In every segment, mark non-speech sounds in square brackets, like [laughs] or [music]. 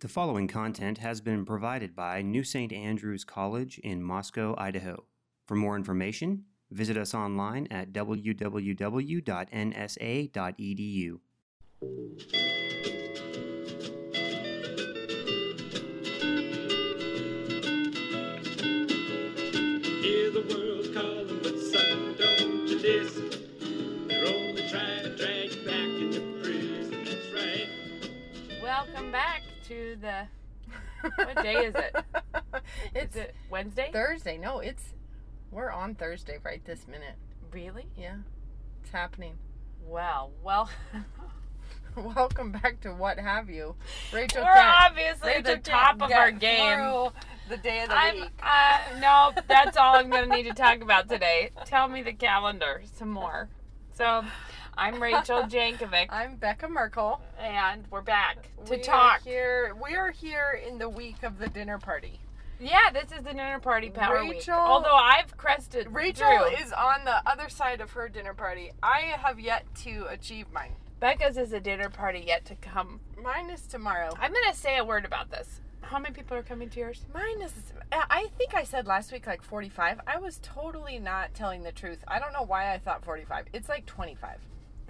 The following content has been provided by New St. Andrews College in Moscow, Idaho. For more information, visit us online at www.nsa.edu. to the. What day is it? [laughs] it's Is it Wednesday? Thursday. No, it's we're on Thursday right this minute. Really? Yeah, it's happening. Well, well, [laughs] Welcome back to what have you, Rachel. we're can't- obviously Rachel at the top can't of our game. The day of the I'm. week. Uh, no, that's all I'm going to need to talk about today. Tell me the calendar some more. So, I'm Rachel [laughs] Jankovic, I'm Bekah Merkle. and we're back to We are talk. here. We are here in the week of the dinner party. Yeah, this is the dinner party power week. Rachel- Although I've crested Rachel through. is on the other side of her dinner party. I have yet to achieve mine. Bekah's is a dinner party yet to come. Mine is tomorrow. I'm going to say a word about this. How many people are coming to yours? Mine is. I think I said last week like 45. I was totally not telling the truth. I don't know why I thought 45. It's like 25.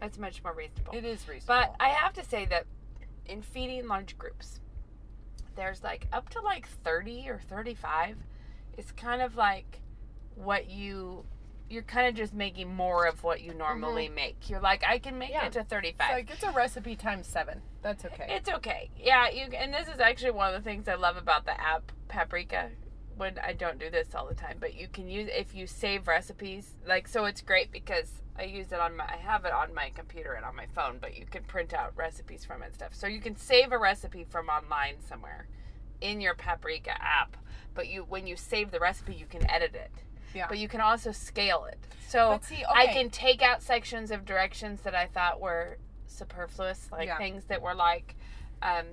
That's much more reasonable. It is reasonable. But I have to say that in feeding large groups, there's like up to like 30 or 35. It's kind of like what you you're kind of just making more of what you normally make. You're like I can make Mm-hmm. Yeah. it to 35. it's like it's a recipe times seven. That's okay. It's okay. Yeah, you and this is actually one of the things I love about the app Paprika. When I don't do this all the time, but you can use if you save recipes. Like so, it's great because I use it on my I have it on my computer and on my phone, but you can print out recipes from it and stuff. So you can save a recipe from online somewhere in your Paprika app. But you when you save the recipe, you can edit it. yeah. But you can also scale it. So see, I can take out sections of directions that I thought were superfluous, like Yeah. things that were like, um,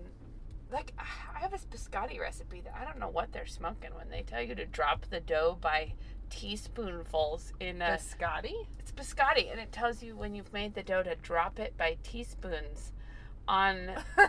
like I have this biscotti recipe that I don't know what they're smoking when they tell you to drop the dough by teaspoonfuls in a. Biscotti? It's biscotti, and it tells you when you've made the dough to drop it by teaspoons. On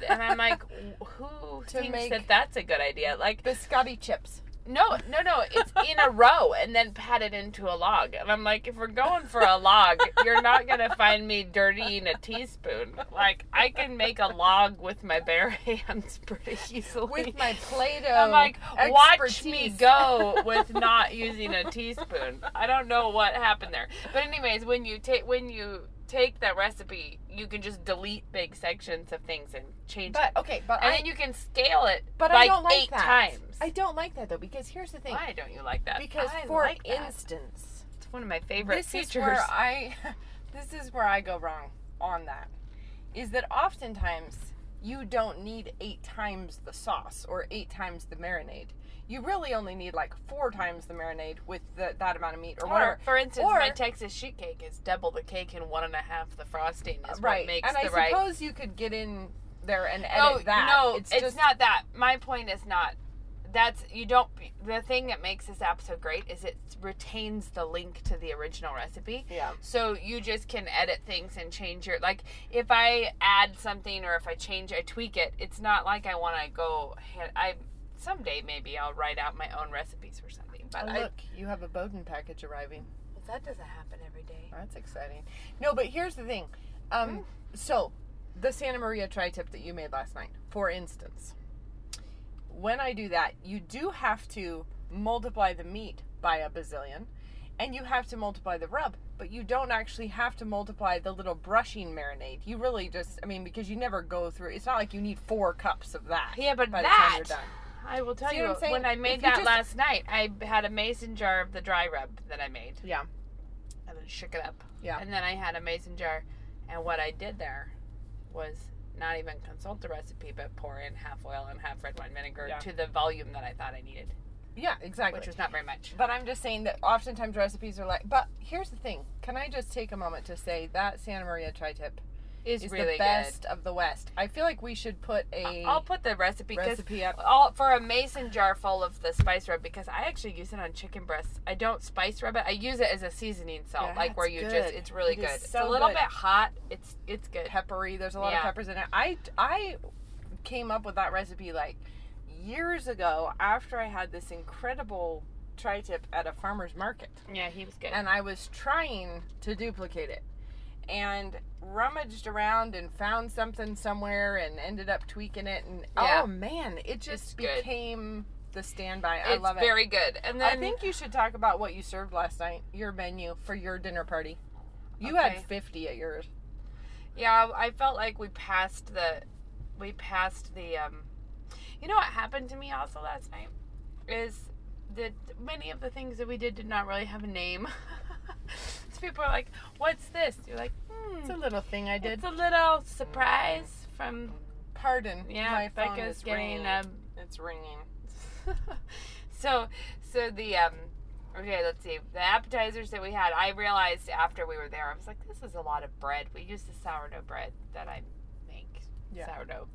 and I'm like, [laughs] who thinks make- that that's a good idea? Like, Biscotti chips. No, no, no. It's in a row and then pat it into a log. And I'm like, if we're going for a log, you're not gonna find me dirtying a teaspoon. Like I can make a log with my bare [laughs] hands pretty easily. With my Play-Doh I'm like, watch me go with not using a teaspoon. I don't know what happened there. But anyways, when you take when you take that recipe, you can just delete big sections of things and change But it. okay, but And I then you can scale it but like I don't like eight that. times. I don't like that though because here's the thing. Why don't you like that? Because I for like that. instance, it's one of my favorite this features. is where I [laughs] this is where I go wrong on that. Is that oftentimes you don't need eight times the sauce or eight times the marinade. You really only need like four times the marinade with the, that amount of meat or, or, whatever. for instance, Or- my Texas sheet cake is double the cake and one and a half the frosting is right. what makes and the I right. suppose you could get in there and edit Oh that. no, it's, it's, just not that. My point is not. That's you don't. The thing that makes this app so great is it retains the link to the original recipe. Yeah. So you just can edit things and change your like. If I add something or if I change, I tweak it. It's not like I want to go. I someday maybe I'll write out my own recipes for something. But Oh, I, look, you have a Bowden package arriving. that doesn't happen every day. That's exciting. No, but here's the thing. Mm. Um, so the Santa Maria tri-tip that you made last night, for instance, when I do that, you do have to multiply the meat by a bazillion, and you have to multiply the rub, but you don't actually have to multiply the little brushing marinade. You really just, I mean, because you never go through. It's not like you need four cups of that. Yeah, but by the time that you're done. I will tell See you what I'm saying? when I made that just- last night, I had a mason jar of the dry rub that I made. Yeah. and then shook it up. Yeah. And then I had a mason jar, and what I did there was not even consult the recipe, but pour in half oil and half red wine vinegar Yeah. to the volume that I thought I needed, Yeah, exactly. which was not very much. But I'm just saying that oftentimes recipes are like. But here's the thing. Can I just take a moment to say that Santa Maria tri-tip It's is really the best of the West? I feel like we should put a good. I'll put the recipe recipe up. all for a mason jar full of the spice rub because I actually use it on chicken breasts. I don't spice rub it. I use it as a seasoning salt, Yeah, like where you good. just it's really It is good. it's a little good. bit hot. It's it's good. peppery. There's a lot Yeah. of peppers in it. I I came up with that recipe like years ago after I had this incredible tri tip at a farmer's market. Yeah, he was good. And I was trying to duplicate it and rummaged around and found something somewhere and ended up tweaking it. And Yeah. oh man, it just It's good. became the standby. I it's love it. very good. And then I think you should talk about what you served last night, your menu for your dinner party. You Okay. had 50 at yours. Yeah, I felt like we passed the we passed the um you know what happened to me also last night is that many of the things that we did did not really have a name. [laughs] so people are like, "What's this?" You're like, hmm, It's a little thing I did. it's a little surprise from Pardon. yeah, my phone Bekah's is getting ringing. um It's ringing. [laughs] so so the um okay let's see the appetizers that we had i realized after we were there i was like this is a lot of bread we use the sourdough bread that i make Yeah. sourdough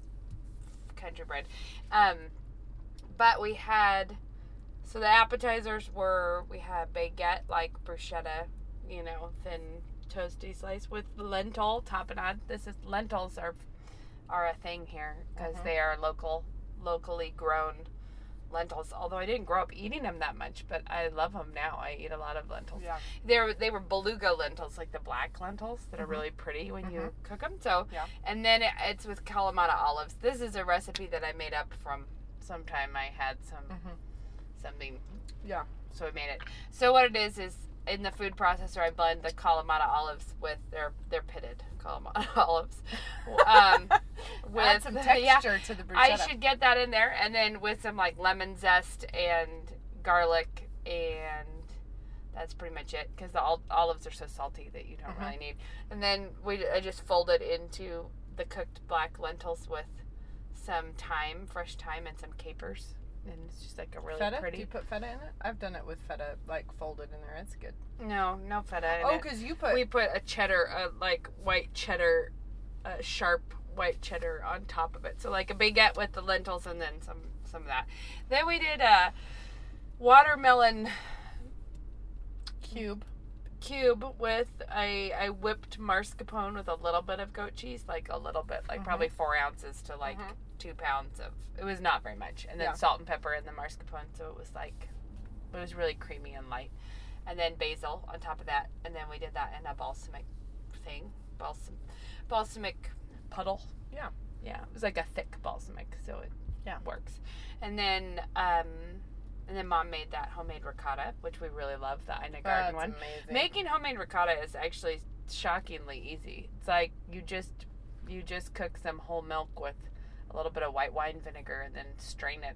country bread um but we had so the appetizers were we had baguette like bruschetta you know thin toasty slice with lentil topping on. this is lentils are are a thing here because Mhm. they are local locally grown lentils although i didn't grow up eating them that much but i love them now i eat a lot of lentils Yeah. they were they were beluga lentils like the black lentils that are Mhm. really pretty when you cook them so Yeah. and then it, it's with kalamata olives this is a recipe that i made up from sometime i had some Mhm. something Yeah. so I made it. So what it is is in the food processor, I blend the Kalamata olives with their they're pitted Kalamata [laughs] olives. Um, [laughs] Add some [laughs] texture yeah, to the bruschetta. I should get that in there, and then with some like lemon zest and garlic, and that's pretty much it. Because the ol- olives are so salty that you don't Mhm. really need. And then we I just fold it into the cooked black lentils with some thyme, fresh thyme, and some capers. And it's just like a really feta? pretty. Do you put feta in it? I've done it with feta like folded in there. It's good. No, no feta. In Oh, because you put we put a cheddar, uh, like white cheddar, uh, sharp white cheddar on top of it. So like a baguette with the lentils and then some some of that. Then we did a watermelon cube. Cube with a, a whipped mascarpone with a little bit of goat cheese, like a little bit, like Mhm. probably four ounces to like Mhm. two pounds of. It was not very much, and then Yeah. salt and pepper and the mascarpone, so it was like it was really creamy and light. And then basil on top of that, and then we did that in a balsamic thing, balsam, balsamic puddle. Yeah. yeah, it was like a thick balsamic, so it Yeah. works. And then um, and then mom made that homemade ricotta, which we really love, the Ina Garten That's one. amazing. Making homemade ricotta is actually shockingly easy. It's like you just you just cook some whole milk with a little bit of white wine vinegar and then strain it.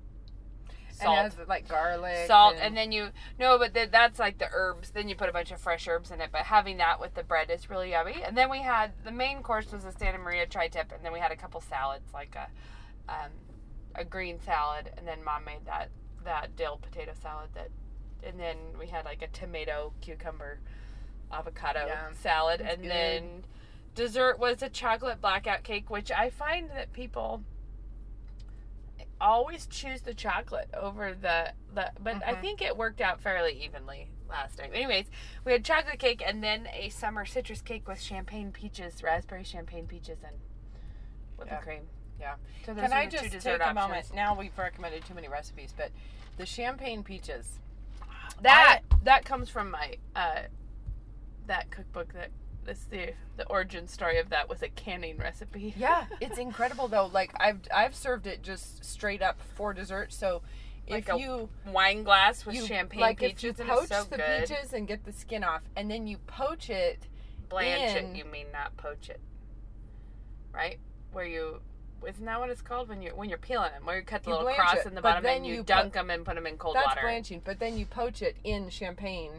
Salt, and has like garlic. salt, and, then you no, but th- that's like the herbs. Then you put a bunch of fresh herbs in it. But having that with the bread is really yummy. And then we had the main course was a Santa Maria tri-tip, and then we had a couple salads, like a um, a green salad, and then mom made that that dill potato salad that, and then we had like a tomato cucumber avocado Yeah, salad, and good. then dessert was a chocolate blackout cake, which I find that people always choose the chocolate over the the but I Mhm. think it worked out fairly evenly last night. Anyways, we had chocolate cake and then a summer citrus cake with champagne peaches, raspberry champagne peaches and whipping Yeah. cream. Yeah. So Can I just take a moment? options. Now we've recommended too many recipes, but the champagne peaches. That that comes from my uh that cookbook that this the the origin story of that was a canning recipe. [laughs] Yeah, [laughs] it's incredible though. Like I've I've served it just straight up for dessert. So if Like a you Wine glass with you champagne like peaches if you and poach so the good. peaches and get the skin off, and then you poach it. Blanch in- it, you mean not poach it. Right? Where you isn't that what it's called when you're when you're peeling them? Where you cut the You little cross it, in the bottom and you, you dunk put- them and put them in cold That's water. blanching, but then you poach it in champagne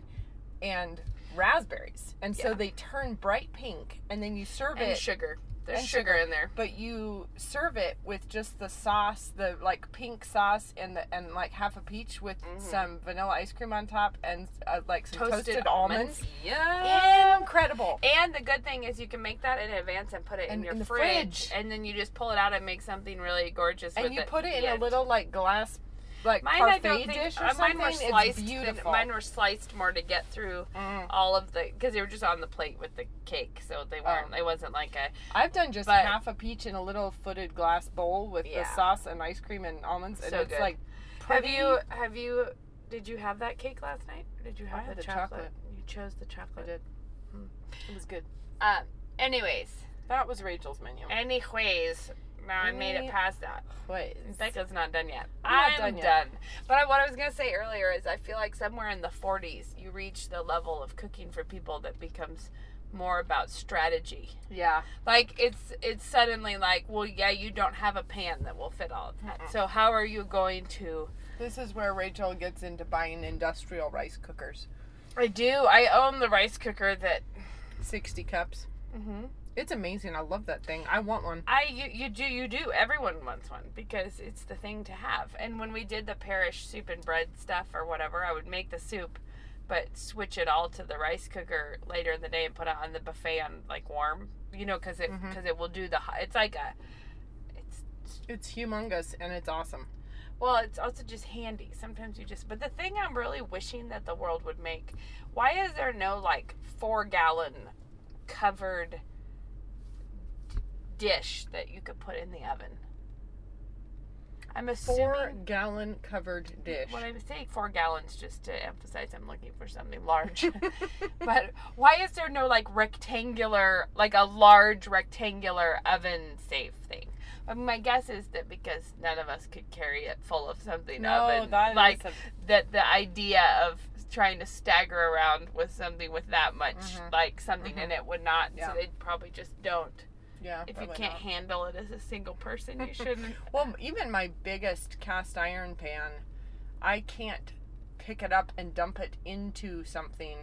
and raspberries, and so they turn bright pink, and then you serve and it. sugar. There's sugar sugar. in there. but you serve it with just the sauce, the like pink sauce, and the and like half a peach with Mhm. some vanilla ice cream on top, and uh, like some Toasted, toasted, almonds. almonds. Yeah. Incredible. And the good thing is you can make that in advance and put it in your in fridge, fridge. and then you just pull it out and make something really gorgeous And you it put it in the a little like glass like Mine, I don't think. dish or uh, something. mine were it's sliced. beautiful. Mine were sliced more to get through Mm. all of the because they were just on the plate with the cake, so they weren't. Oh. It wasn't like a. I've done just But- half a peach in a little footed glass bowl with Yeah. the sauce and ice cream and almonds, and So it's good. like Have you? Have you? Did you have that cake last night? Or did you have the, the chocolate? chocolate. You chose the chocolate. I did. It was good. Um. Anyways, That was Rachel's menu. anyways, now I made it past that. Wait, Bekah's not done yet. I'm I'm done done. But I, what I was gonna say earlier is I feel like somewhere in the 40s you reach the level of cooking for people that becomes more about strategy. yeah. Like it's it's suddenly like, well, yeah, you don't have a pan that will fit all of that. So how are you going to? This is where Rachel gets into buying industrial rice cookers. I do. I own the rice cooker that. 60 cups. hmm It's amazing. I love that thing. I want one. I you, you do you do everyone wants one because it's the thing to have. And when we did the parish soup and bread stuff or whatever, I would make the soup, but switch it all to the rice cooker later in the day and put it on the buffet on like warm, you know, because it mm-hmm. because it will do the hot. It's like a, it's It's humongous and it's awesome. well, it's also just handy. Sometimes you just. But the thing I'm really wishing that the world would make, why is there no like four gallon covered dish that you could put in the oven? I'm assuming. Four gallon covered dish. When I say four gallons, just to emphasize, I'm looking for something large. [laughs] [laughs] but why is there no like rectangular, like a large rectangular oven safe thing? I mean, my guess is that because none of us could carry it full of something No, oven, that is like a- that the idea of trying to stagger around with something with that much Mhm. like something in it would not Yeah. so they probably just don't yeah. if you can't not. handle it as a single person you shouldn't [laughs] Well, even my biggest cast iron pan, I can't pick it up and dump it into something.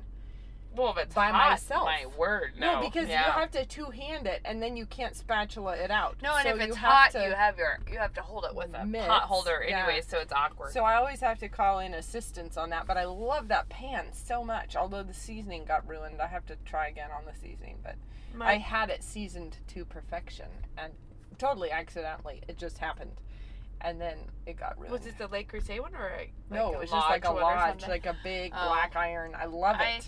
Well if it's By hot, myself. my word no, No, because Yeah. you have to two hand it and then you can't spatula it out. No, and So if it's have hot, to- you have your you have to hold it with a Mitts, pot holder yeah. anyway, so it's awkward. So I always have to call in assistance on that, but I love that pan so much. Although the seasoning got ruined, I have to try again on the seasoning. But My- I had it seasoned to perfection, and totally accidentally, it just happened, and then it got ruined. was it the Le Creuset one or a, like no, a it was just like a lodge one or lodge, something? like a big Oh. black iron. I love it. I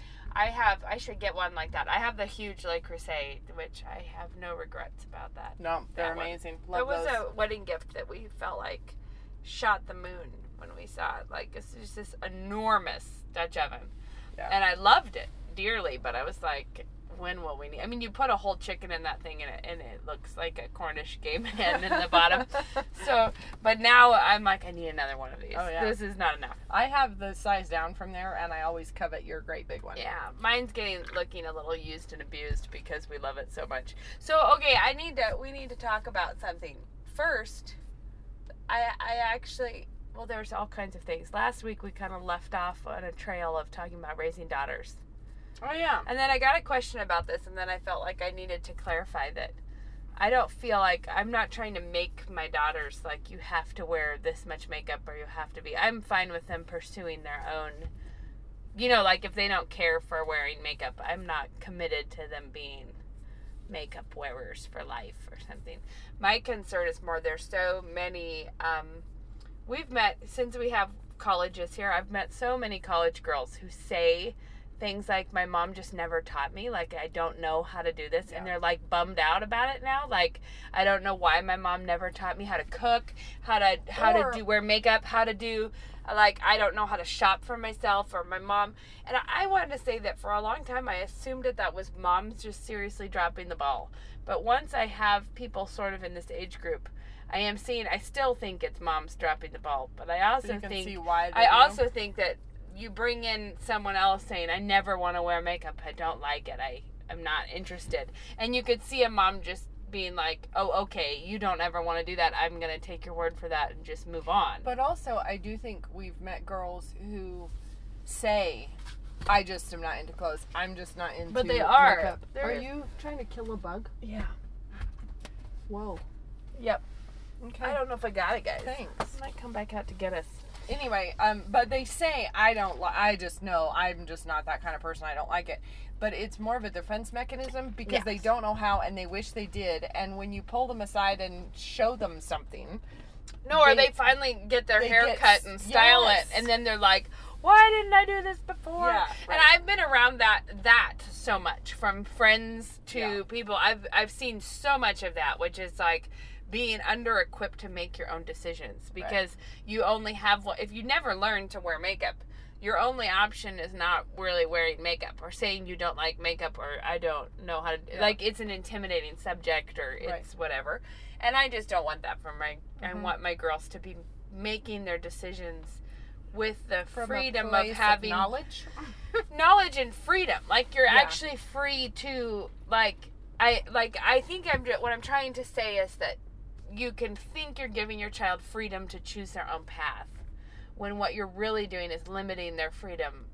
have I should get one like that. I have the huge Le Creuset, which I have no regrets about that. no, they're that one. amazing. That Love was those. a wedding gift that we felt like shot the moon when we saw it. Like it's just this enormous Dutch oven, Yeah. and I loved it dearly. But I was like, when will we need? I mean, you put a whole chicken in that thing, and it and it looks like a Cornish game [laughs] hen in the bottom. [laughs] So, but now I'm like, I need another one of these. Oh, yeah. This is not enough. I have the size down from there, and I always covet your great big one. Yeah, mine's getting looking a little used and abused because we love it so much. So okay, I need to we need to talk about something first. I I actually well, there's all kinds of things. Last week we kind of left off on a trail of talking about raising daughters, Oh yeah. and then I got a question about this, and then I felt like I needed to clarify that. I don't feel like I'm not trying to make my daughters like you have to wear this much makeup or you have to be. I'm fine with them pursuing their own you know, like if they don't care for wearing makeup, I'm not committed to them being makeup wearers for life or something. My concern is more there's so many um we've met since we have colleges here, I've met so many college girls who say things like my mom just never taught me like i don't know how to do this Yeah. and they're like bummed out about it now like i don't know why my mom never taught me how to cook how to how Or- to do wear makeup how to do like i don't know how to shop for myself or my mom and I, I wanted to say that for a long time i assumed that that was moms just seriously dropping the ball but once i have people sort of in this age group i am seeing i still think it's moms dropping the ball but i also think see why. I do. also think that you bring in someone else saying, "I never want to wear makeup. I don't like it. I am not interested." And you could see a mom just being like, "Oh, okay, you don't ever want to do that. I'm going to take your word for that and just move on." But also, I do think we've met girls who say, "I just am not into clothes. I'm just not into." But they are. makeup." They're- Are you trying to kill a bug? yeah. Whoa. Yep. Okay. I don't know if I got it, guys. Thanks. Might come back out to get us. Anyway, um, but they say I don't. Li- I just know I'm just not that kind of person. I don't like it. But it's more of a defense mechanism because they don't know how and they wish they did. And when you pull them aside and show them something, No, or They- they finally get their hair get cut and style yes. it, and then they're like, "Why didn't I do this before?" Yeah, And. I've been around that that so much, from friends to Yeah. people. I've I've seen so much of that, which is like being under equipped to make your own decisions because you only have one. If you never learn to wear makeup. Your only option is not really wearing makeup or saying you don't like makeup or I don't know how to Yeah. like it's an intimidating subject or it's Right. whatever. And I just don't want that for my. I Mhm. want my girls to be making their decisions with the From freedom of having knowledge. [laughs] knowledge and freedom. Like you're Yeah. actually free to like. I like. I think I'm. What I'm trying to say is that you can think you're giving your child freedom to choose their own path, when what you're really doing is limiting their freedom.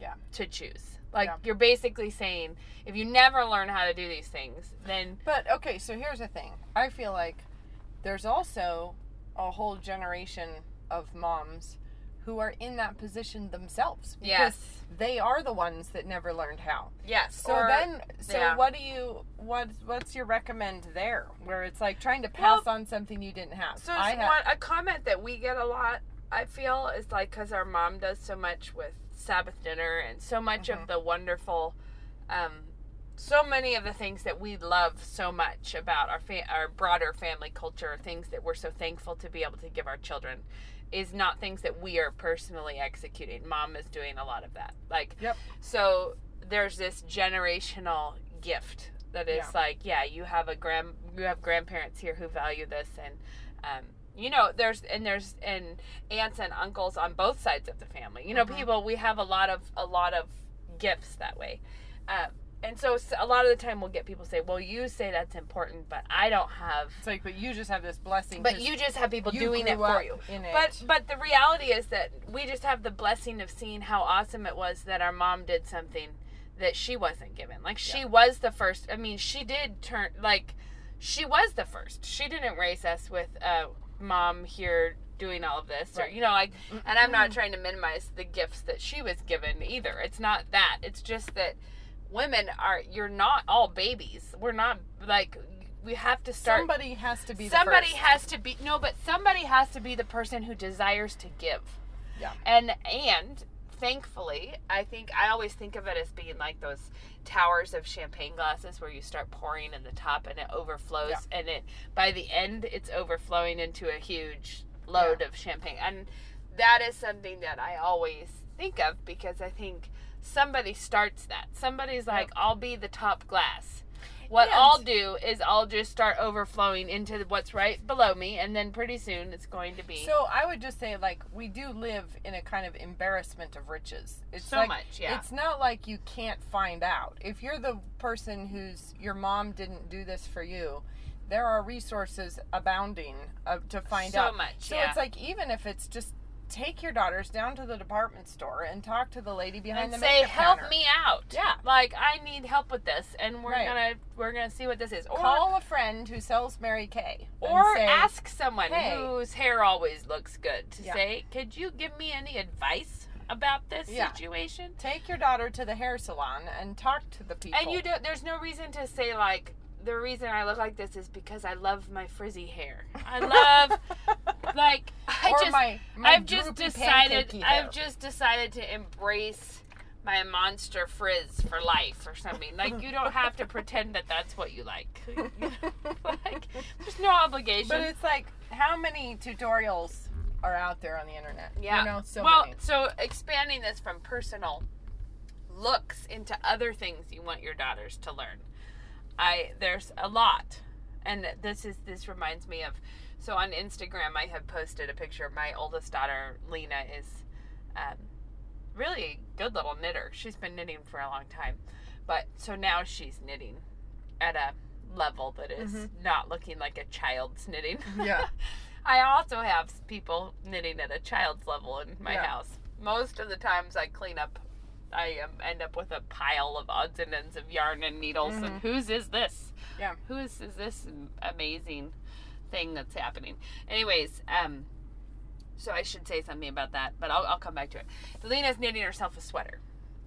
Yeah. To choose. Like Yeah. you're basically saying, if you never learn how to do these things, then But okay, so here's the thing. I feel like there's also a whole generation of moms who are in that position themselves because Yes. they are the ones that never learned how. yes. So or- then so yeah. what do you what what's your recommend there where it's like trying to pass Well, on something you didn't have. So I ha- one, a comment that we get a lot, I feel, is like because our mom does so much with Sabbath dinner and so much Mm-hmm. of the wonderful, um, so many of the things that we love so much about our fa- our broader family culture, things that we're so thankful to be able to give our children, is not things that we are personally executing. Mom is doing a lot of that. Like, Yep. so there's this generational gift that is Yeah. like, yeah, you have a grand, you have grandparents here who value this, and um, you know, there's and there's and aunts and uncles on both sides of the family. You know, Mhm. people we have a lot of a lot of gifts that way. Um, and so a lot of the time we'll get people say, "Well, you say that's important, but I don't have." it's like but you just have this blessing But you just have people doing it for you. in it. But but the reality is that we just have the blessing of seeing how awesome it was that our mom did something that she wasn't given. Like she Yeah. was the first. I mean, she did turn like she was the first. She didn't raise us with a mom here doing all of this or you know like and I'm not trying to minimize the gifts that she was given either. It's not that. It's just that women are you're not all babies. We're not like we have to start somebody has to be the somebody has to be no but somebody has to be the person who desires to give Yeah. and and thankfully i think i always think of it as being like those towers of champagne glasses where you start pouring in the top and it overflows Yeah. and it by the end it's overflowing into a huge load of champagne and that is something that i always think of because i think somebody starts that somebody's like i'll be the top glass what And- I'll do is I'll just start overflowing into what's right below me, and then pretty soon it's going to be So I would just say, like, we do live in a kind of embarrassment of riches. It's So like, much, yeah. It's not like you can't find out. If you're the person who's your mom didn't do this for you, there are resources abounding uh, to find So out. much, So yeah. it's like even if it's just take your daughters down to the department store and talk to the lady behind and the say, "Help counter. me out." Yeah. like I need help with this, and we're Right. gonna we're gonna see what this is, or Call a friend who sells Mary Kay. or say, ask someone "Hey." whose hair always looks good to Yeah. say, "Could you give me any advice about this Yeah. situation?" Take your daughter to the hair salon and talk to the people. And you don't. There's no reason to say like. The reason I look like this is because I love my frizzy hair. I love, [laughs] like, I just, my, my I've just decided. I've just decided to embrace my monster frizz for life or something. Like you don't have to pretend that that's what you like. [laughs] like there's no obligation. But it's like, how many tutorials are out there on the internet? yeah. You know, so well, many. so expanding this from personal looks into other things you want your daughters to learn. I there's a lot. And this is this reminds me of so on Instagram I have posted a picture of my oldest daughter Lena is um, really a good little knitter. She's been knitting for a long time. But so now she's knitting at a level that is Mhm. not looking like a child's knitting. Yeah. [laughs] I also have people knitting at a child's level in my Yeah. house. Most of the times I clean up, I um, end up with a pile of odds and ends of yarn and needles. And whose is this? Yeah. Whose is this amazing thing that's happening? Anyways, um, so I should say something about that, but I'll, I'll come back to it. Lena's knitting herself a sweater.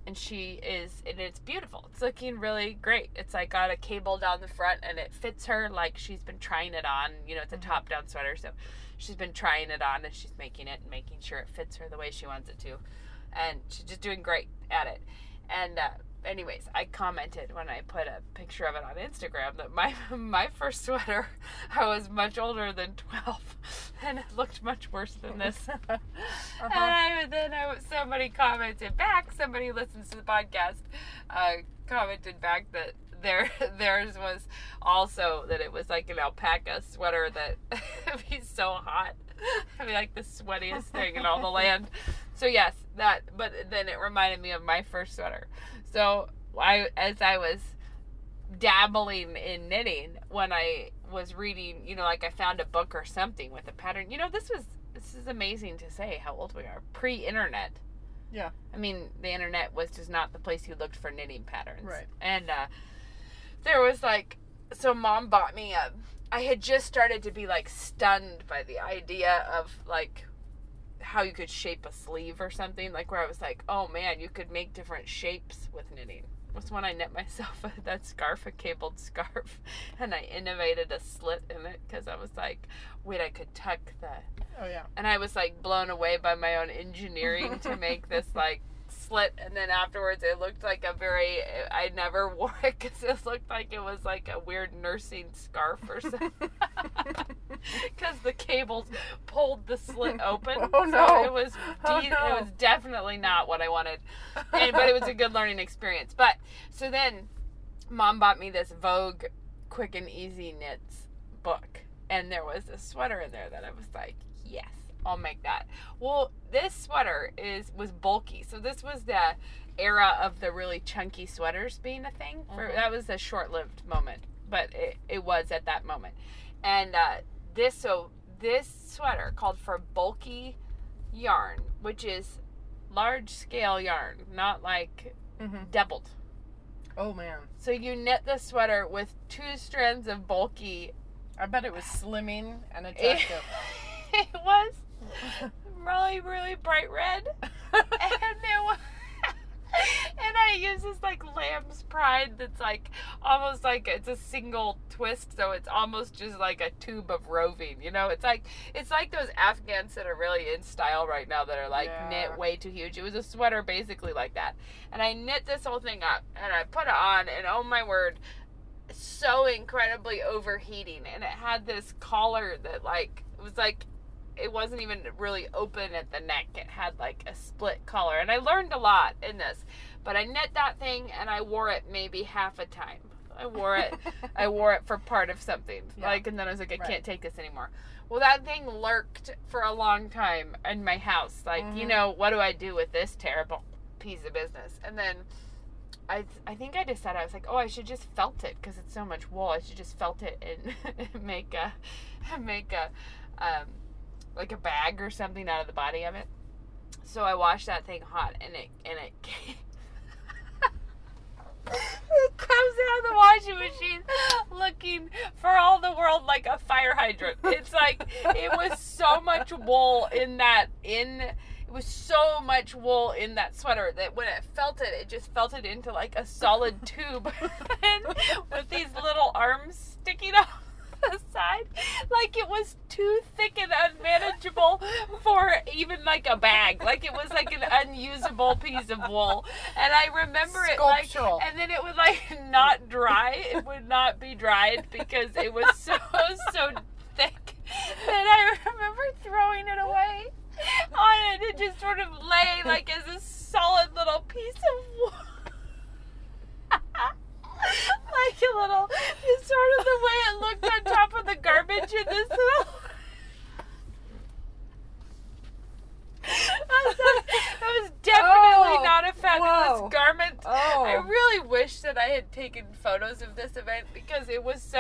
and she is and it's beautiful. It's looking really great. It's like got a cable down the front and it fits her like she's been trying it on. You know, it's a top down sweater, so she's been trying it on and she's making it and making sure it fits her the way she wants it to. And she's just doing great at it. And uh, anyways, I commented when I put a picture of it on Instagram that my [laughs] my first sweater, [laughs] I was much older than twelve, [laughs] and it looked much worse than this. And I, then I, somebody commented back. Somebody who listens to the podcast uh, commented back that their theirs was also that it was like an alpaca sweater that it'd be so hot. It'd be like the sweatiest thing in all the land. So yes, that. But then it reminded me of my first sweater. So I, as I was dabbling in knitting, when I was reading, you know, like I found a book or something with a pattern. You know, this was this is amazing to say how old we are. Pre-internet. Yeah. I mean, the internet was just not the place you looked for knitting patterns. Right. And uh, there was like, so mom bought me a. I had just started to be like stunned by the idea of like how you could shape a sleeve or something. Like where I was like, oh man, you could make different shapes with knitting. Was when I knit myself [laughs] that scarf, a cabled scarf, [laughs] and I innovated a slit in it because I was like, wait, I could tuck the Oh yeah. and I was like blown away by my own engineering to make this [laughs] like slit and then afterwards it looked like a very I never [laughs] wore it because it looked like it was like a weird nursing scarf or something. [laughs] [laughs] Because the cables pulled the slit oh, open. Oh, so it was Oh, de- no. it was definitely not what I wanted. And but it was a good learning experience. But so then mom bought me this Vogue quick and easy knits book and there was a sweater in there that I was like, yes, I'll make that. Well, this sweater is was bulky. So this was the era of the really chunky sweaters being a thing. For, Mhm. That was a short-lived moment, but it, it was at that moment. And uh, this so this sweater called for bulky yarn, which is large scale yarn, not like hmm doubled. Oh man. So you knit the sweater with two strands of bulky I bet it was slimming and [laughs] attractive. it was [laughs] really really bright red and it was [laughs] and I use this like lamb's pride that's like almost like it's a single twist, so it's almost just like a tube of roving. You know, it's like it's like those Afghans that are really in style right now that are like Yeah. knit way too huge. It was a sweater basically like that, and I knit this whole thing up and I put it on, and oh my word, so incredibly overheating, and it had this collar that like it was like it wasn't even really open at the neck. It had like a split collar. And I learned a lot in this. But I knit that thing and I wore it maybe half a time. I wore it [laughs] I wore it for part of something. Yeah. Like and then I was like, I Right. can't take this anymore. Well that thing lurked for a long time in my house. Like, you Mhm. know, what do I do with this terrible piece of business? And then I, I think I decided I was like, oh, I should just felt it because it's so much wool. I should just felt it and [laughs] make a [laughs] make a um, like a bag or something out of the body of it. So I washed that thing hot, and it and it came. it comes out of the washing machine looking for all the world like a fire hydrant. It's like it was so much wool in that in it was so much wool in that sweater that when it felt it, it just felt it into like a solid tube [laughs] with these little arms sticking off [laughs] the side. Like it was too thick and unmanageable for even like a bag. Like it was like an [laughs] unusable piece of wool. And I remember it like and then it would like [laughs] not dry. It would not be dried because it was so so thick. And I remember throwing it away on it. It just sort of lay like as a solid little piece of wool. like a little, it's sort of the way it looked on top of the garbage in this little. I was, I was definitely Oh, not a fan of whoa. this garment. Oh. I really wish that I had taken photos of this event because it was so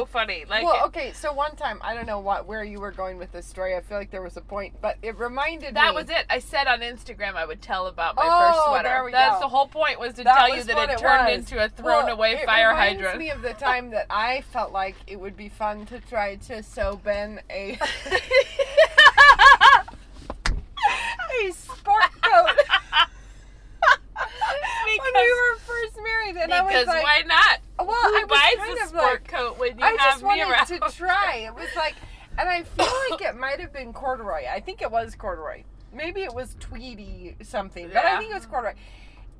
Yeah. funny. Like, well, okay, so one time I don't know what where you were going with this story. I feel like there was a point, but it reminded me that was it. I said on Instagram I would tell about my Oh, first sweater. there we That's go. the whole point was to That tell you that it it turned was. into a thrown Well, away it fire reminds hydrant. me of the [laughs] time that I felt like it would be fun to try to sew Ben a [laughs] [laughs] a sport coat. And because I was like, why not? Well, Who I was buys kind a of sport like, coat when you I have just wanted me around? to try. It was like, and I feel [laughs] like it might have been corduroy. I think it was corduroy. Maybe it was tweedy something, but yeah. I think it was corduroy.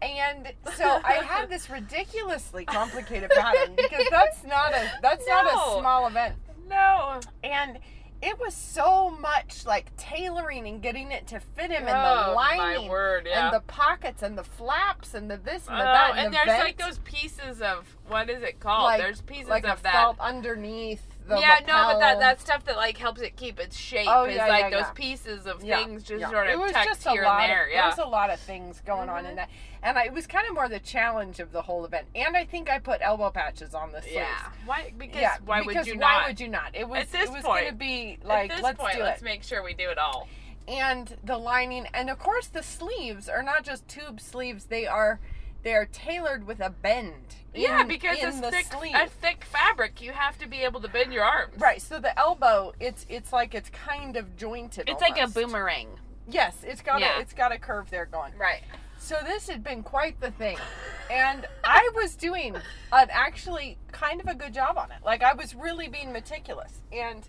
And so I had [laughs] this ridiculously complicated pattern because [laughs] that's not a that's no. not a small event. No. And it was so much like tailoring and getting it to fit him and Oh, the my lining word, yeah. and the pockets and the flaps and the this and the Oh, that and, and the there's like those pieces of what is it called? like, there's pieces like of that. felt underneath the yeah, no, but that that stuff that like helps it keep its shape Oh, is yeah, like yeah, those yeah. pieces of things just sort it of was tucked here lot and there. Of, yeah. There was a lot of things going on in mm-hmm. that, and I, it was kind of more the challenge of the whole event. And I think I put elbow patches on the sleeves. yeah. Why? Because why because would you why not? would you not? It was At this it was going to be like At this let's point, let's make sure we do it all. and the lining, and of course the sleeves are not just tube sleeves; they are they are tailored with a bend. Yeah, because in it's the thick, sleeve. a thick fabric. You have to be able to bend your arms. Right, so the elbow, it's it's like it's kind of jointed. It's like a boomerang. Yes, it's got Yeah. a it's got a curve there going. Right. So this had been quite the thing. And I was doing an actually kind of a good job on it. Like I was really being meticulous. And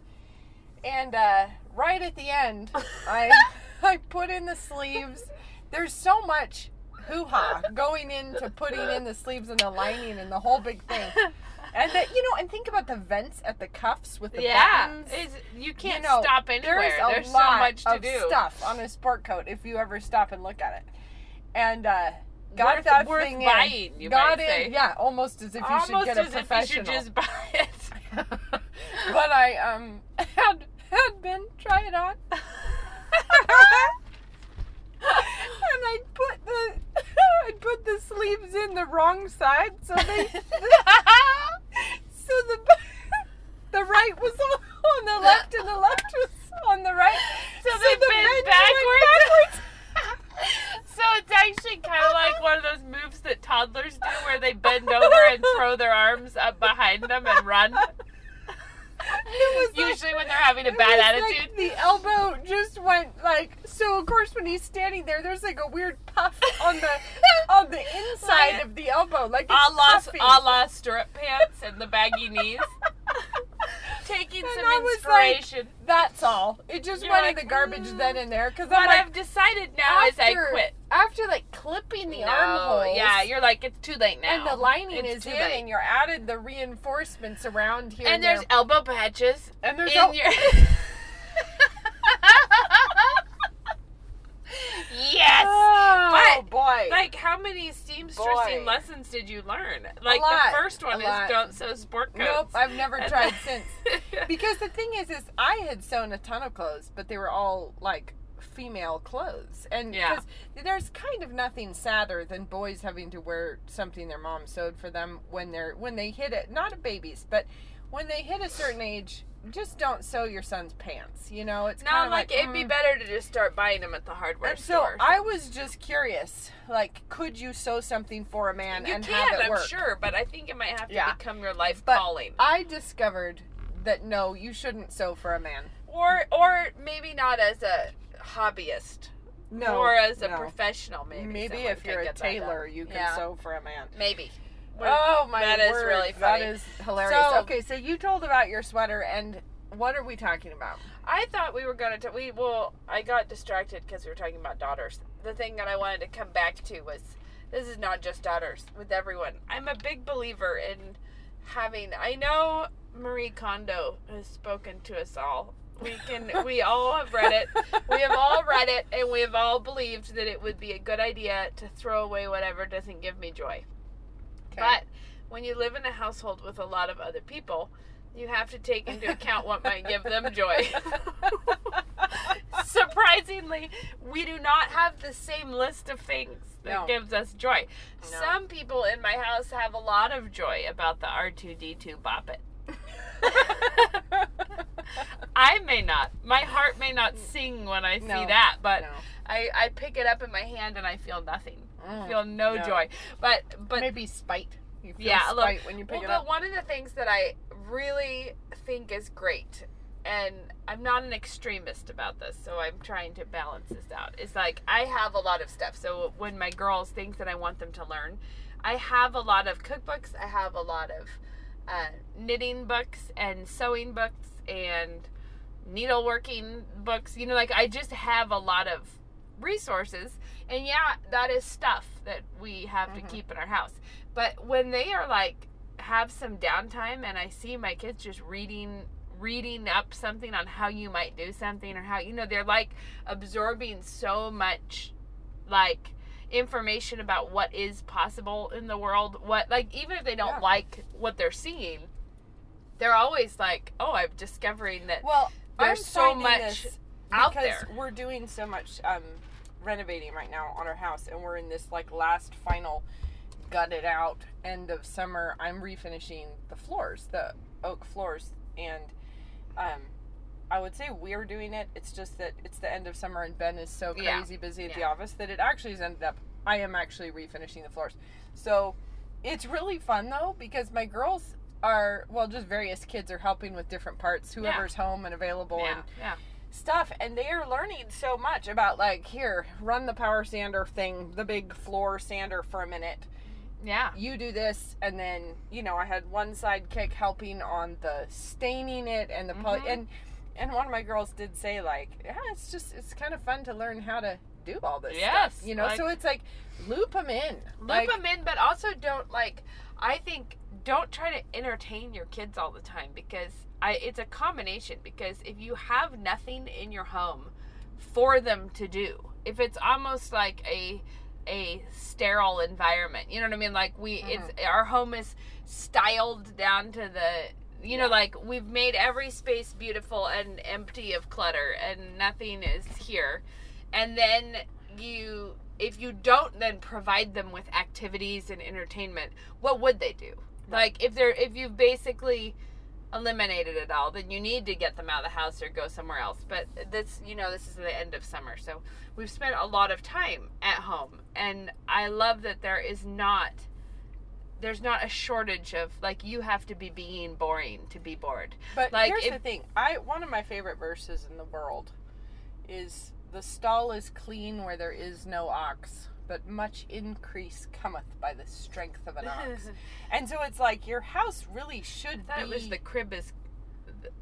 and uh, right at the end, I [laughs] I put in the sleeves. There's so much hoo-ha going into putting in the sleeves and the lining and the whole big thing. [laughs] And that you know, and think about the vents at the cuffs with the yeah. buttons. It's, you can't you know, stop anywhere. There's, a There's lot so much to of do. stuff on a sport coat if you ever stop and look at it. And uh, got Worth- that worth thing buying, in. you got might in, yeah, almost as if you Almost should get a as if you should just buy it. [laughs] [laughs] but I um had had Ben try it on. And I put the [laughs] I put the sleeves in the wrong side, so they so the [laughs] the right was on, the left and the left was on the right. So they the bent went backwards? [laughs] so it's actually kind of like one of those moves that toddlers do where they bend over and throw their arms up behind them and run. It was like- [laughs] Usually when they're having a bad was like attitude. the elbow just went like so. Of course, when he's standing there, there's like a weird puff on the [laughs] on the inside Like- of the elbow, like a la, a la stirrup pants and the baggy knees. [laughs] Taking And some I was like, inspiration. That's all. It just You're went like, in the garbage mm. then and there because what like, I've decided now is I after- quit. after like clipping the No, armholes. yeah, you're like it's too late now. and the lining It's is in, late. and you're added the reinforcements around here. and there's there. elbow patches and there's in el- your. [laughs] [laughs] yes. Oh But, boy! Like, how many seamstressing Boy. lessons did you learn? Like, the first one a is lot. don't sew sport coats. nope, I've never And- tried [laughs] since. Because the thing is, is I had sewn a ton of clothes, but they were all like female clothes, and Yeah. there's kind of nothing sadder than boys having to wear something their mom sewed for them when they're when they hit it. Not a babies, but when they hit a certain age. Just don't sew your son's pants. You know, it's no, like, like, it'd be mm. better to just start buying them at the hardware And so store. I was just curious, like, could you sew something for a man you and can, have it I'm work? sure, but I think it might have to Yeah. become your life But calling. I discovered that no, you shouldn't sew for a man. or or maybe not as a hobbyist No, or as a no. professional maybe Maybe if you're a tailor, you can Yeah. sew for a man. maybe Oh my that is word, really funny That is hilarious. So- okay, so you told about your sweater, and what are we talking about? I thought we were going to we well I got distracted because we were talking about daughters. The thing that I wanted to come back to was this is not just daughters with everyone. I'm a big believer in having I know Marie Kondo has spoken to us all. We can [laughs] we all have read it. We have all read it and we have all believed that it would be a good idea to throw away whatever doesn't give me joy. But when you live in a household with a lot of other people, you have to take into account what might give them joy. [laughs] Surprisingly, we do not have the same list of things that No. gives us joy. No. Some people in my house have a lot of joy about the R2D2 Bop It. [laughs] I may not. My heart may not sing when I see No. that, but No. I, I pick it up in my hand and I feel nothing. I Mm, feel no, no. joy. But but maybe spite. You feel yeah, look, when you pick well, it but one of the things that I really think is great, and I'm not an extremist about this, so I'm trying to balance this out. Is like I have a lot of stuff. So when my girls think that I want them to learn, I have a lot of cookbooks. I have a lot of uh, knitting books and sewing books and needleworking books. You know, like I just have a lot of resources. And yeah, that is stuff that we have to keep in our house. But when they are like have some downtime and I see my kids just reading reading up something on how you might do something or how you know they're like absorbing so much like information about what is possible in the world what like even if they don't Yeah. like what they're seeing they're always like oh i'm discovering that Well, There's I'm so much out because there. We're doing so much um, renovating right now on our house, and we're in this like last final gutted out end of summer. I'm refinishing the floors, the oak floors, and um, I would say we're doing it. It's just that it's the end of summer, and Ben is so Yeah. crazy busy at the office that it actually has ended up. I am actually refinishing the floors, so it's really fun though because my girls are well, just various kids are helping with different parts. Whoever's home and available, yeah and yeah stuff and they are learning so much about like here run the power sander thing the big floor sander for a minute. Yeah. You do this and then you know i had one sidekick helping on the staining it and the poly- Mhm. and and one of my girls did say like yeah it's just it's kind of fun to learn how to do all this Yes, stuff you know? like- so it's like loop them in loop like, them in but also don't like i think don't try to entertain your kids all the time because i it's a combination because if you have nothing in your home for them to do if it's almost like a a sterile environment you know what i mean? Like we mm-hmm. it's our home is styled down to the you know like we've made every space beautiful and empty of clutter and nothing is here. And then you if you don't then provide them with activities and entertainment what would they do? Like if they're if you've basically eliminated it all then you need to get them out of the house or go somewhere else. But this you know this is the end of summer so we've spent a lot of time at home. And i love that there is not there's not a shortage of like you have to be being boring to be bored. But Like, here's if- the thing. I one of my favorite verses in the world is the stall is clean where there is no ox, but much increase cometh by the strength of an ox. [laughs] and so it's like your house really should I be it was the crib is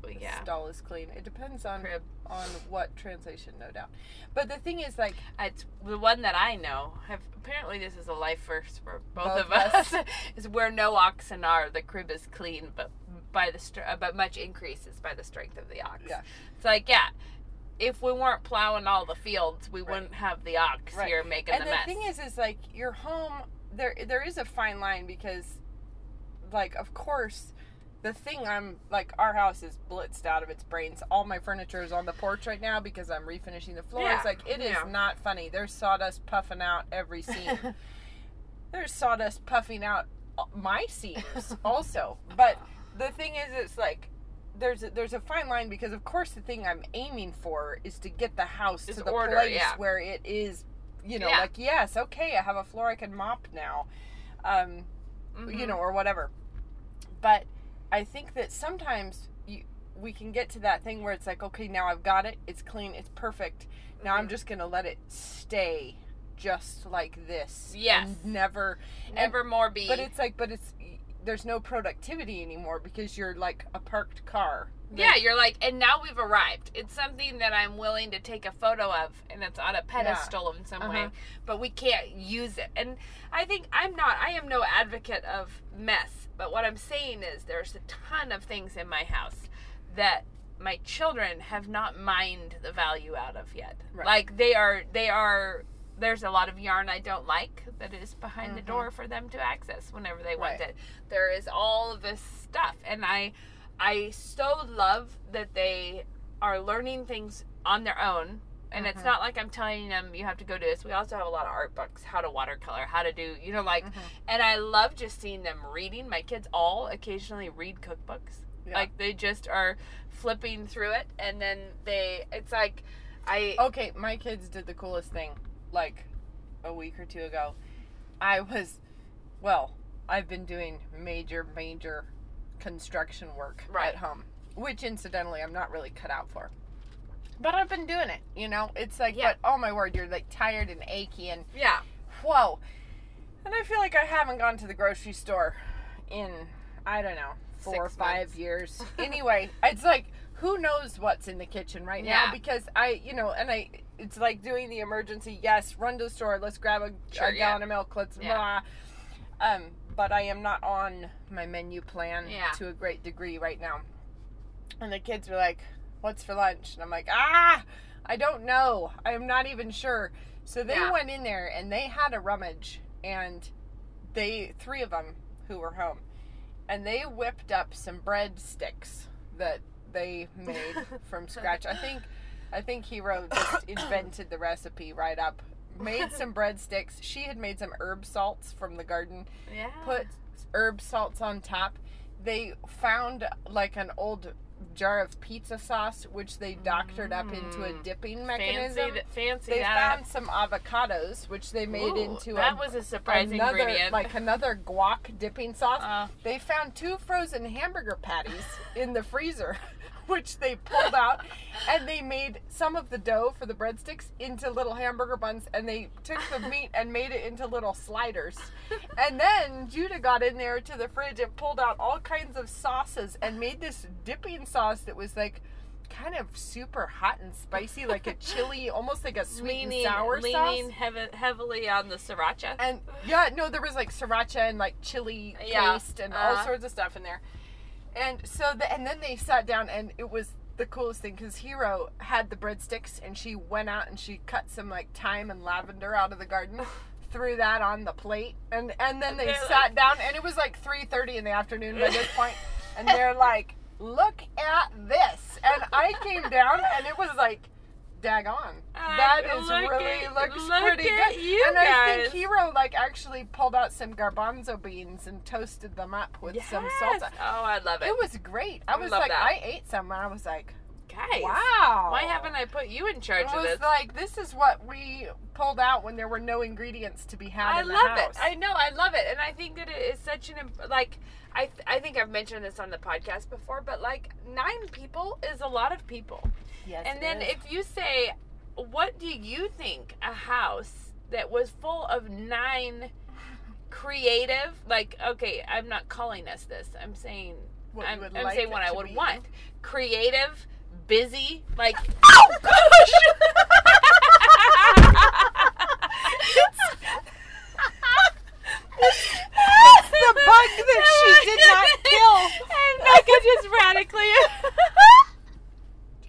the yeah stall is clean. It depends on crib on what translation, no doubt. But the thing is like It's the one that I know. Have apparently this is a life verse for both, Both of of us. [laughs] is where no oxen are. The crib is clean, but by the str- but much increases by the strength of the ox. Yeah. It's like yeah, if we weren't plowing all the fields, we wouldn't have the ox Right. here making and the, the mess. thing is is like your home there there is a fine line because like of course the thing i'm like our house is blitzed out of its brains. All my furniture is on the porch right now because i'm refinishing the floors Yeah, like it is yeah. not funny. There's sawdust puffing out every seam. [laughs] There's sawdust puffing out uh, my seams also. But the thing is it's like there's a, there's a fine line because of course the thing I'm aiming for is to get the house to the order, place yeah. where it is you know Yeah. like yes okay I have a floor I can mop now um you Mhm. know or whatever but I think that sometimes you we can get to that thing where it's like okay now I've got it it's clean it's perfect now I'm Mhm. just gonna let it stay just like this Yes. and never and- more be. but it's like, but it's there's no productivity anymore because you're like a parked car. yeah, you're like, and now we've arrived. It's something that I'm willing to take a photo of, and it's on a pedestal in some way, Uh-huh. but we can't use it. And I think I'm not, I am no advocate of mess, but what I'm saying is there's a ton of things in my house that my children have not mined the value out of yet. Right. Like they are, they are. There's a lot of yarn I don't like that is behind the Mhm. door for them to access whenever they want Right. it. There is all of this stuff, and I, I so love that they are learning things on their own. And it's Mhm. not like I'm telling them you have to go do this. We also have a lot of art books, how to watercolor, how to do, you know, like, Mhm. and I love just seeing them reading. My kids all occasionally read cookbooks. Yeah. Like they just are flipping through it, and then they, it's like, I, Okay, my kids did the coolest thing like a week or two ago. I was, well, I've been doing major, major construction work Right. at home, which incidentally I'm not really cut out for. But I've been doing it, you know? It's like, Yeah. but oh my word, you're like tired and achy and yeah, whoa. And I feel like I haven't gone to the grocery store in, I don't know, four or five months. years. [laughs] Anyway, it's like who knows what's in the kitchen right now because I, you know, and I, it's like doing the emergency. Yes, run to the store. Let's grab a, Sure, a yeah. gallon of milk. Let's Yeah. blah. Um, but I am not on my menu plan Yeah. to a great degree right now. And the kids were like, "What's for lunch?" And I'm like, "Ah, I don't know. I'm not even sure." So they Yeah. went in there and they had a rummage, and they three of them who were home, and they whipped up some bread sticks that they made [laughs] from scratch. I think, I think Hero just [coughs] invented the recipe right up. Made some [laughs] breadsticks. She had made some herb salts from the garden Yeah. put herb salts on top. They found like an old jar of pizza sauce, which they doctored up into a Mm. dipping fancy, mechanism. th- fancy They that. found some avocados, which they made Ooh, into that a, was a surprise another ingredient. like another guac dipping sauce. Uh, they found two frozen hamburger patties in the freezer, [laughs] [laughs] which they pulled out, and they made some of the dough for the breadsticks into little hamburger buns, and they took the [laughs] meat and made it into little sliders. And then Judah got in there to the fridge and pulled out all kinds of sauces and made this dipping sauce that was like kind of super hot and spicy, like a chili, [laughs] almost like a sweet leaning, and sour leaning sauce. heav- heavily on the sriracha. And yeah, no, there was like sriracha and like chili Yeah. paste and all Uh-huh. sorts of stuff in there. And so, the, and then they sat down, and it was the coolest thing because Hero had the breadsticks, and she went out and she cut some like thyme and lavender out of the garden, [laughs] threw that on the plate, and and then they sat like- down, and it was like three thirty in the afternoon by this point, [laughs] and they're like, "Look at this!" And I came down, and it was like. Daggone. Uh, That is really looks look pretty good. you and I think Hero like actually pulled out some garbanzo beans and toasted them up with some Yes. salsa. Oh, I love it. It was great. I I was love like, that. I ate some and I was like, Guys, wow. why haven't I put you in charge It of was this? like this is what we pulled out when there were no ingredients to be had I in the love it. I know. I love it, and I think that it is such an like. I th- I think I've mentioned this on the podcast before, but like nine people is a lot of people. yes, and then is. if you say, what do you think a house that was full of nine creative, like okay, I'm not calling us this. I'm saying What I'm, would I'm like saying what I would be. want. Creative, busy, like [laughs] oh gosh. It's the bug that she oh did not kill. And Bekah just radically.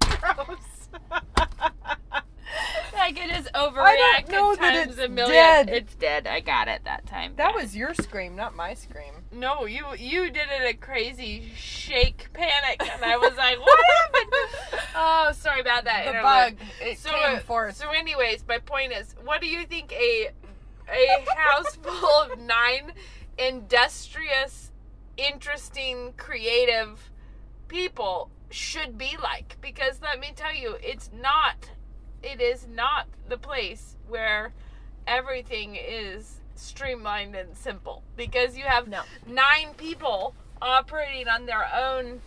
[laughs] Gross. Bekah just overreacted know that times it's a million. dead. It's dead. I got it that time. That was your scream, not my scream. no, you you did it a crazy shake panic, and I was like, "What happened?" Oh, sorry about that. The bug, it So, came forth. so, anyways, my point is, what do you think a a house [laughs] full of nine industrious, interesting, creative people should be like? Because let me tell you, it's not. It is not the place where everything is streamlined and simple. Because you have No. nine people operating on their own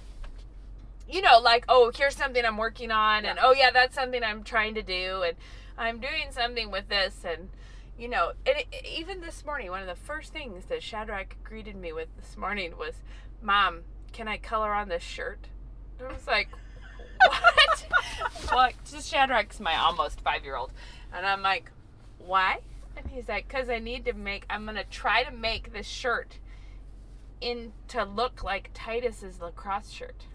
you know, like, oh, here's something I'm working on, and oh, yeah, that's something I'm trying to do, and I'm doing something with this, and you know, and it, even this morning, one of the first things that Shadrach greeted me with this morning was, "Mom, can I color on this shirt?" And I was like, "What?" [laughs] well, just Shadrach's my almost five year old, and I'm like, "Why?" And he's like, "Cause I need to make. I'm gonna try to make this shirt." In to look like Titus's lacrosse shirt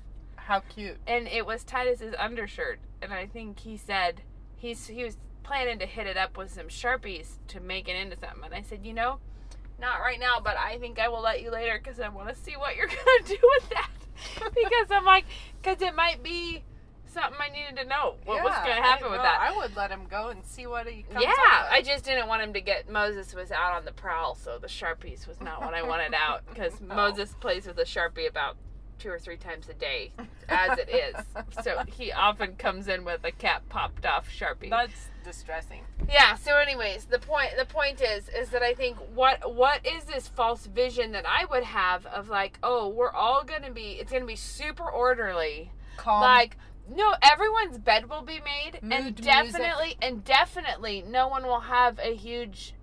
How cute. and it was Titus's undershirt, and I think he said he's he was planning to hit it up with some sharpies to make it into something. And I said, you know, not right now, but I think I will let you later because I want to see what you're [laughs] gonna do with that. [laughs] because I'm like, because it might be something I needed to know. What was gonna happen with that? I would let him go and see what he comes up. yeah, I just didn't want him to get Moses was out on the prowl, so the sharpies was not what I wanted out because [laughs] oh. Moses plays with a sharpie about two or three times a day, as it is. So he often comes in with a cap popped off sharpie. That's distressing. yeah. So, anyways, the point the point is is that I think what what is this false vision that I would have of like, oh, we're all gonna be it's gonna be super orderly Calm. like no everyone's bed will be made Mood and music. definitely and definitely no one will have a huge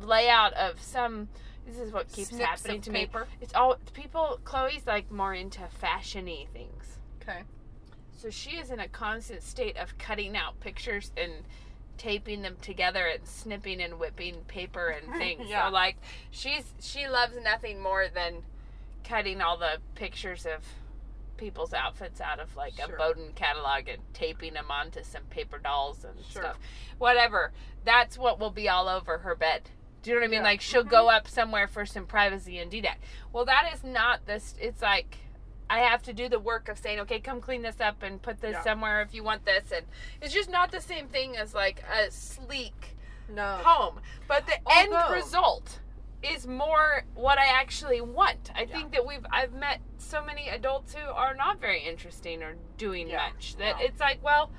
layout of some This is what keeps Snips happening to paper? me. It's all people. Chloe's like more into fashiony things. Okay. So she is in a constant state of cutting out pictures and taping them together and snipping and whipping paper and [laughs] things. Yeah. So like she's she loves nothing more than cutting all the pictures of people's outfits out of like Sure. a Boden catalog and taping them onto some paper dolls and Sure. stuff. Whatever. That's what will be all over her bed. Do you know what I mean? Yeah. Like she'll go up somewhere for some privacy and do that. Well, that is not this. It's like I have to do the work of saying, okay, come clean this up and put this Yeah. somewhere if you want this, and it's just not the same thing as like a sleek No. home. But the end result is more what I actually want. I think that we've I've met so many adults who are not very interesting or doing Yeah. much that it's like, well,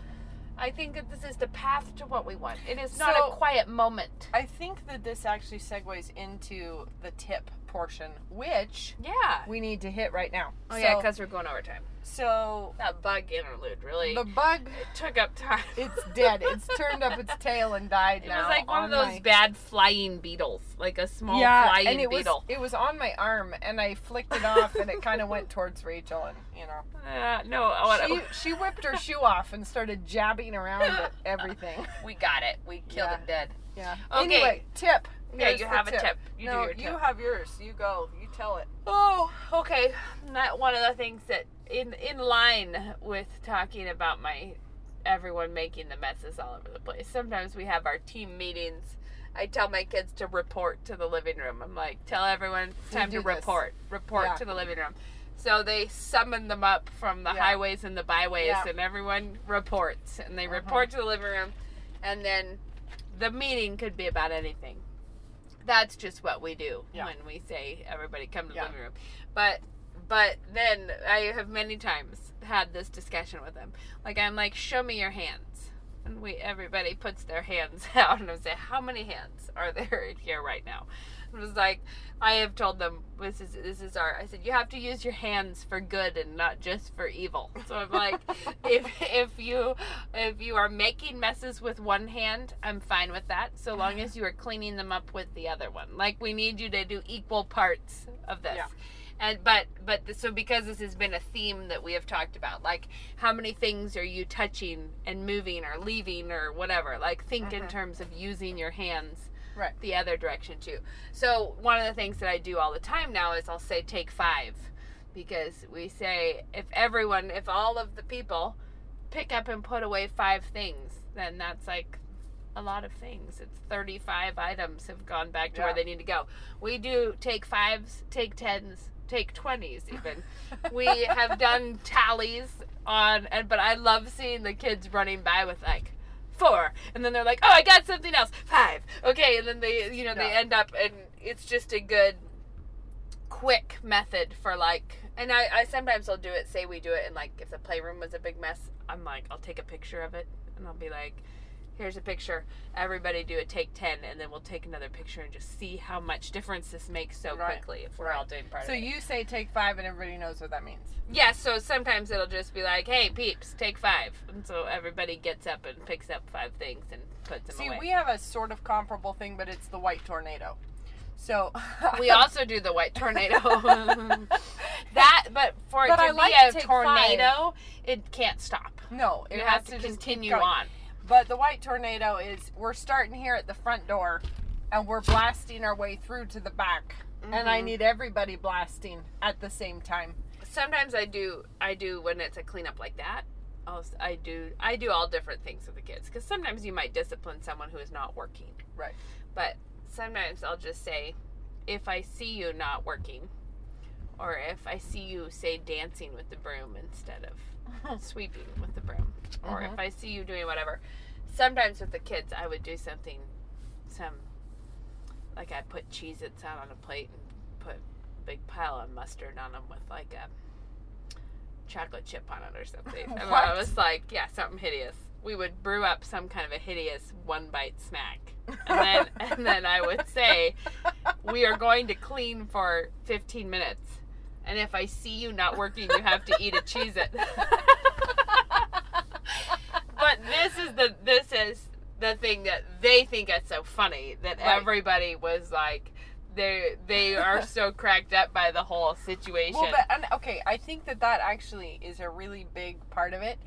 I think that this is the path to what we want. It is not So- a quiet moment. I think that this actually segues into the tip portion, which Yeah. we need to hit right now. Oh yeah, because we're going overtime. So That bug interlude really the bug, took up time. it's dead. [laughs] It's turned up its tail and died It now. was like one on of those my- bad flying beetles, like a small yeah, flying and it beetle. was it was on my arm, and I flicked it off, and it kind of went towards Rachel, and you know, [laughs] Uh, no, what, she she whipped her shoe off and started jabbing around at everything. [laughs] we got it. We killed Yeah. it dead. Yeah. Okay. Anyway, tip. Yeah, Here's you have a tip. You do no, you tip. have yours. You go. You tell it. Oh, okay. That one of the things that in in line with talking about my everyone making the messes all over the place. Sometimes we have our team meetings. I tell my kids to report to the living room. I'm like, tell everyone it's time to this. report. Report Yeah. to the living room. So they summon them up from the Yeah. highways and the byways, Yeah. and everyone reports. And they Uh-huh. report to the living room, and then the meeting could be about anything. That's just what we do Yeah. when we say everybody come to the Yeah. living room. But but then I have many times had this discussion with them. Like I'm like, show me your hands. And we everybody puts their hands [laughs] out and I say, How many hands are there in here right now? Was like I have told them this is this is our I said, You have to use your hands for good and not just for evil. So I'm like [laughs] if if you if you are making messes with one hand, I'm fine with that. So long as you are cleaning them up with the other one. Like we need you to do equal parts of this Yeah. and but but so because this has been a theme that we have talked about like how many things are you touching and moving or leaving or whatever like think in Mhm. terms of using your hands Right. the other direction too. So one of the things that i do all the time now is i'll say take five. Because we say if everyone if all of the people pick up and put away five things then that's like a lot of things. It's 35 items have gone back to Yeah. where they need to go. We do take fives take tens take 20s even. [laughs] We have done tallies on and but i love seeing the kids running by with like four. And then they're like oh i got something else. Five. Okay and then they you know they end up and it's just a good quick method for like and I, I sometimes i'll do it say we do it and like if the playroom was a big mess i'm like i'll take a picture of it and i'll be like here's a picture everybody do a take 10 and then we'll take another picture and just see how much difference this makes so Right. quickly if we're all doing part So of it you say take five, and everybody knows what that means. yeah, so sometimes it'll just be like, "Hey, peeps, take five. and so everybody gets up and picks up five things and puts them See, away. we have a sort of comparable thing, but it's the white tornado. So [laughs] We [laughs] also do the white tornado. [laughs] that, but for But it I to like be a to take tornado, it can't stop. no, it You has have to, to continue on. But the white tornado is we're starting here at the front door, and we're blasting our way through to the back, and I Mhm. need everybody blasting at the same time. Sometimes I do. I do when it's a cleanup like that. I'll, I do. I do all different things with the kids because sometimes you might discipline someone who is not working. Right. But sometimes I'll just say, if I see you not working, or if I see you, say, dancing with the broom instead of [laughs] [laughs] sweeping with the broom, or if uh-huh. I see you doing whatever. Sometimes with the kids, I would do something, some, like I put Cheez-Its out on a plate and put a big pile of mustard on them with like a chocolate chip on it or something. [laughs] And I was like, yeah, something hideous. We would brew up some kind of a hideous one bite snack. And then, and then I would say, we are going to clean for 15 minutes. And if I see you not working, you have to eat a Cheez-It. [laughs] but this is the this is the thing that they think is so funny that Right. everybody was like they they are so [laughs] cracked up by the whole situation. Well, but and, okay, I think that that actually is a really big part of it,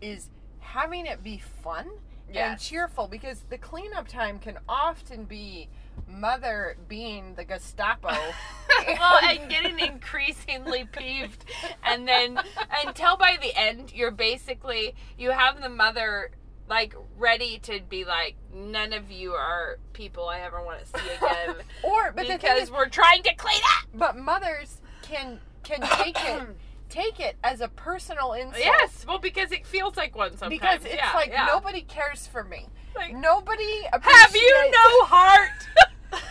is having it be fun and cheerful because the cleanup time can often be mother being the Gestapo. [laughs] well, and getting increasingly peeved, and then until by the end, you're basically you have the mother like ready to be like, none of you are people I ever want to see again [laughs] or but because is, we're trying to clean up. but mothers can can take it take it as a personal insult. Yes, well, because it feels like one sometimes. Because it's Yeah, like yeah. nobody cares for me. Like, Nobody have you no heart? [laughs]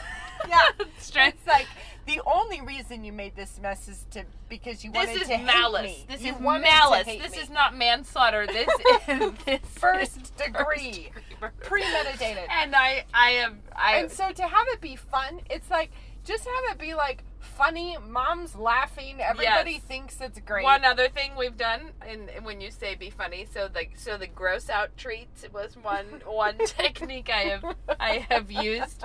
Yeah. [laughs] Strength. It's like the only reason you made this mess is to because you This wanted to hate malice. me. This You is malice. This me. is not manslaughter. This [laughs] is this First degree. murder. premeditated. And I, I am, I. And so to have it be fun, it's like just have it be like funny. Mom's laughing. Everybody Yes. thinks it's great. One other thing we've done, and when you say be funny, so the so the gross out treats was one [laughs] one technique I have I have used,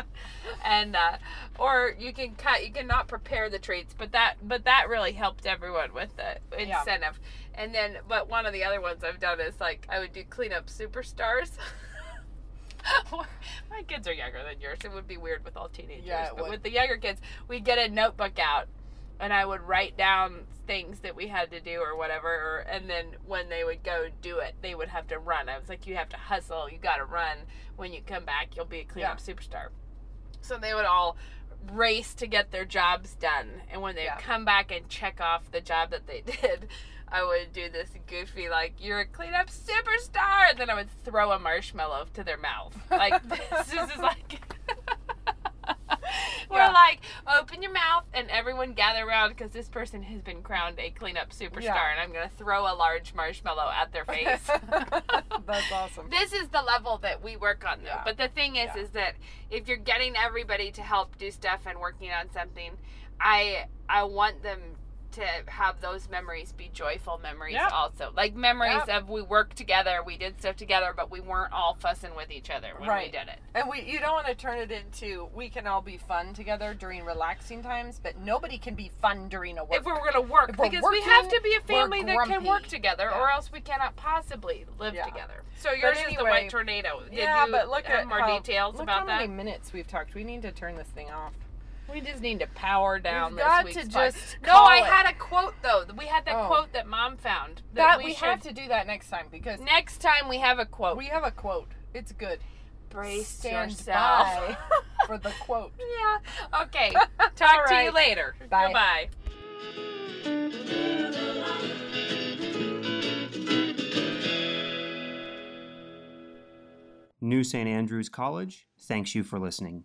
and uh, or you can cut you can not prepare the treats, but that but that really helped everyone with the Yeah. incentive. And then, but one of the other ones I've done is like I would do cleanup superstars. [laughs] [laughs] My kids are younger than yours. It would be weird with all teenagers. Yeah, but would. with the younger kids, we'd get a notebook out and I would write down things that we had to do or whatever. Or, and then when they would go do it, they would have to run. I was like, you have to hustle. You got to run. When you come back, you'll be a cleanup superstar. So they would all race to get their jobs done. And when they Yeah. come back and check off the job that they [laughs] did, I would do this goofy, like, you're a cleanup superstar. And then I would throw a marshmallow to their mouth. Like, [laughs] this is like. [laughs] We're Yeah. like, open your mouth and everyone gather around because this person has been crowned a cleanup superstar, Yeah. and I'm gonna throw a large marshmallow at their face. [laughs] That's awesome. this is the level that we work on though. Yeah. But the thing is is that if you're getting everybody to help do stuff and working on something, I I want them to have those memories be joyful memories Yeah. also. Like memories Yeah. of we worked together, we did stuff together, but we weren't all fussing with each other when we did it. And we you don't want to turn it into we can all be fun together during relaxing times, but nobody can be fun during a work. If we're going to work, because we have to be a family that can work together, Yeah. or else we cannot possibly live Yeah. together. So yours is the anyway, white tornado. Did yeah, but look at more how, details look about how that? many minutes we've talked. We need to turn this thing off. We just need to power down We've this got week's to just No, I it. had a quote though. We had that Oh. quote that Mom found. That we, should, have to do that next time because Next time we have a quote. we have a quote. It's good. brace Stand yourself. by [laughs] for the quote. yeah. Okay. [laughs] Talk to you later. Bye. Goodbye. New St. Andrews College thanks you for listening.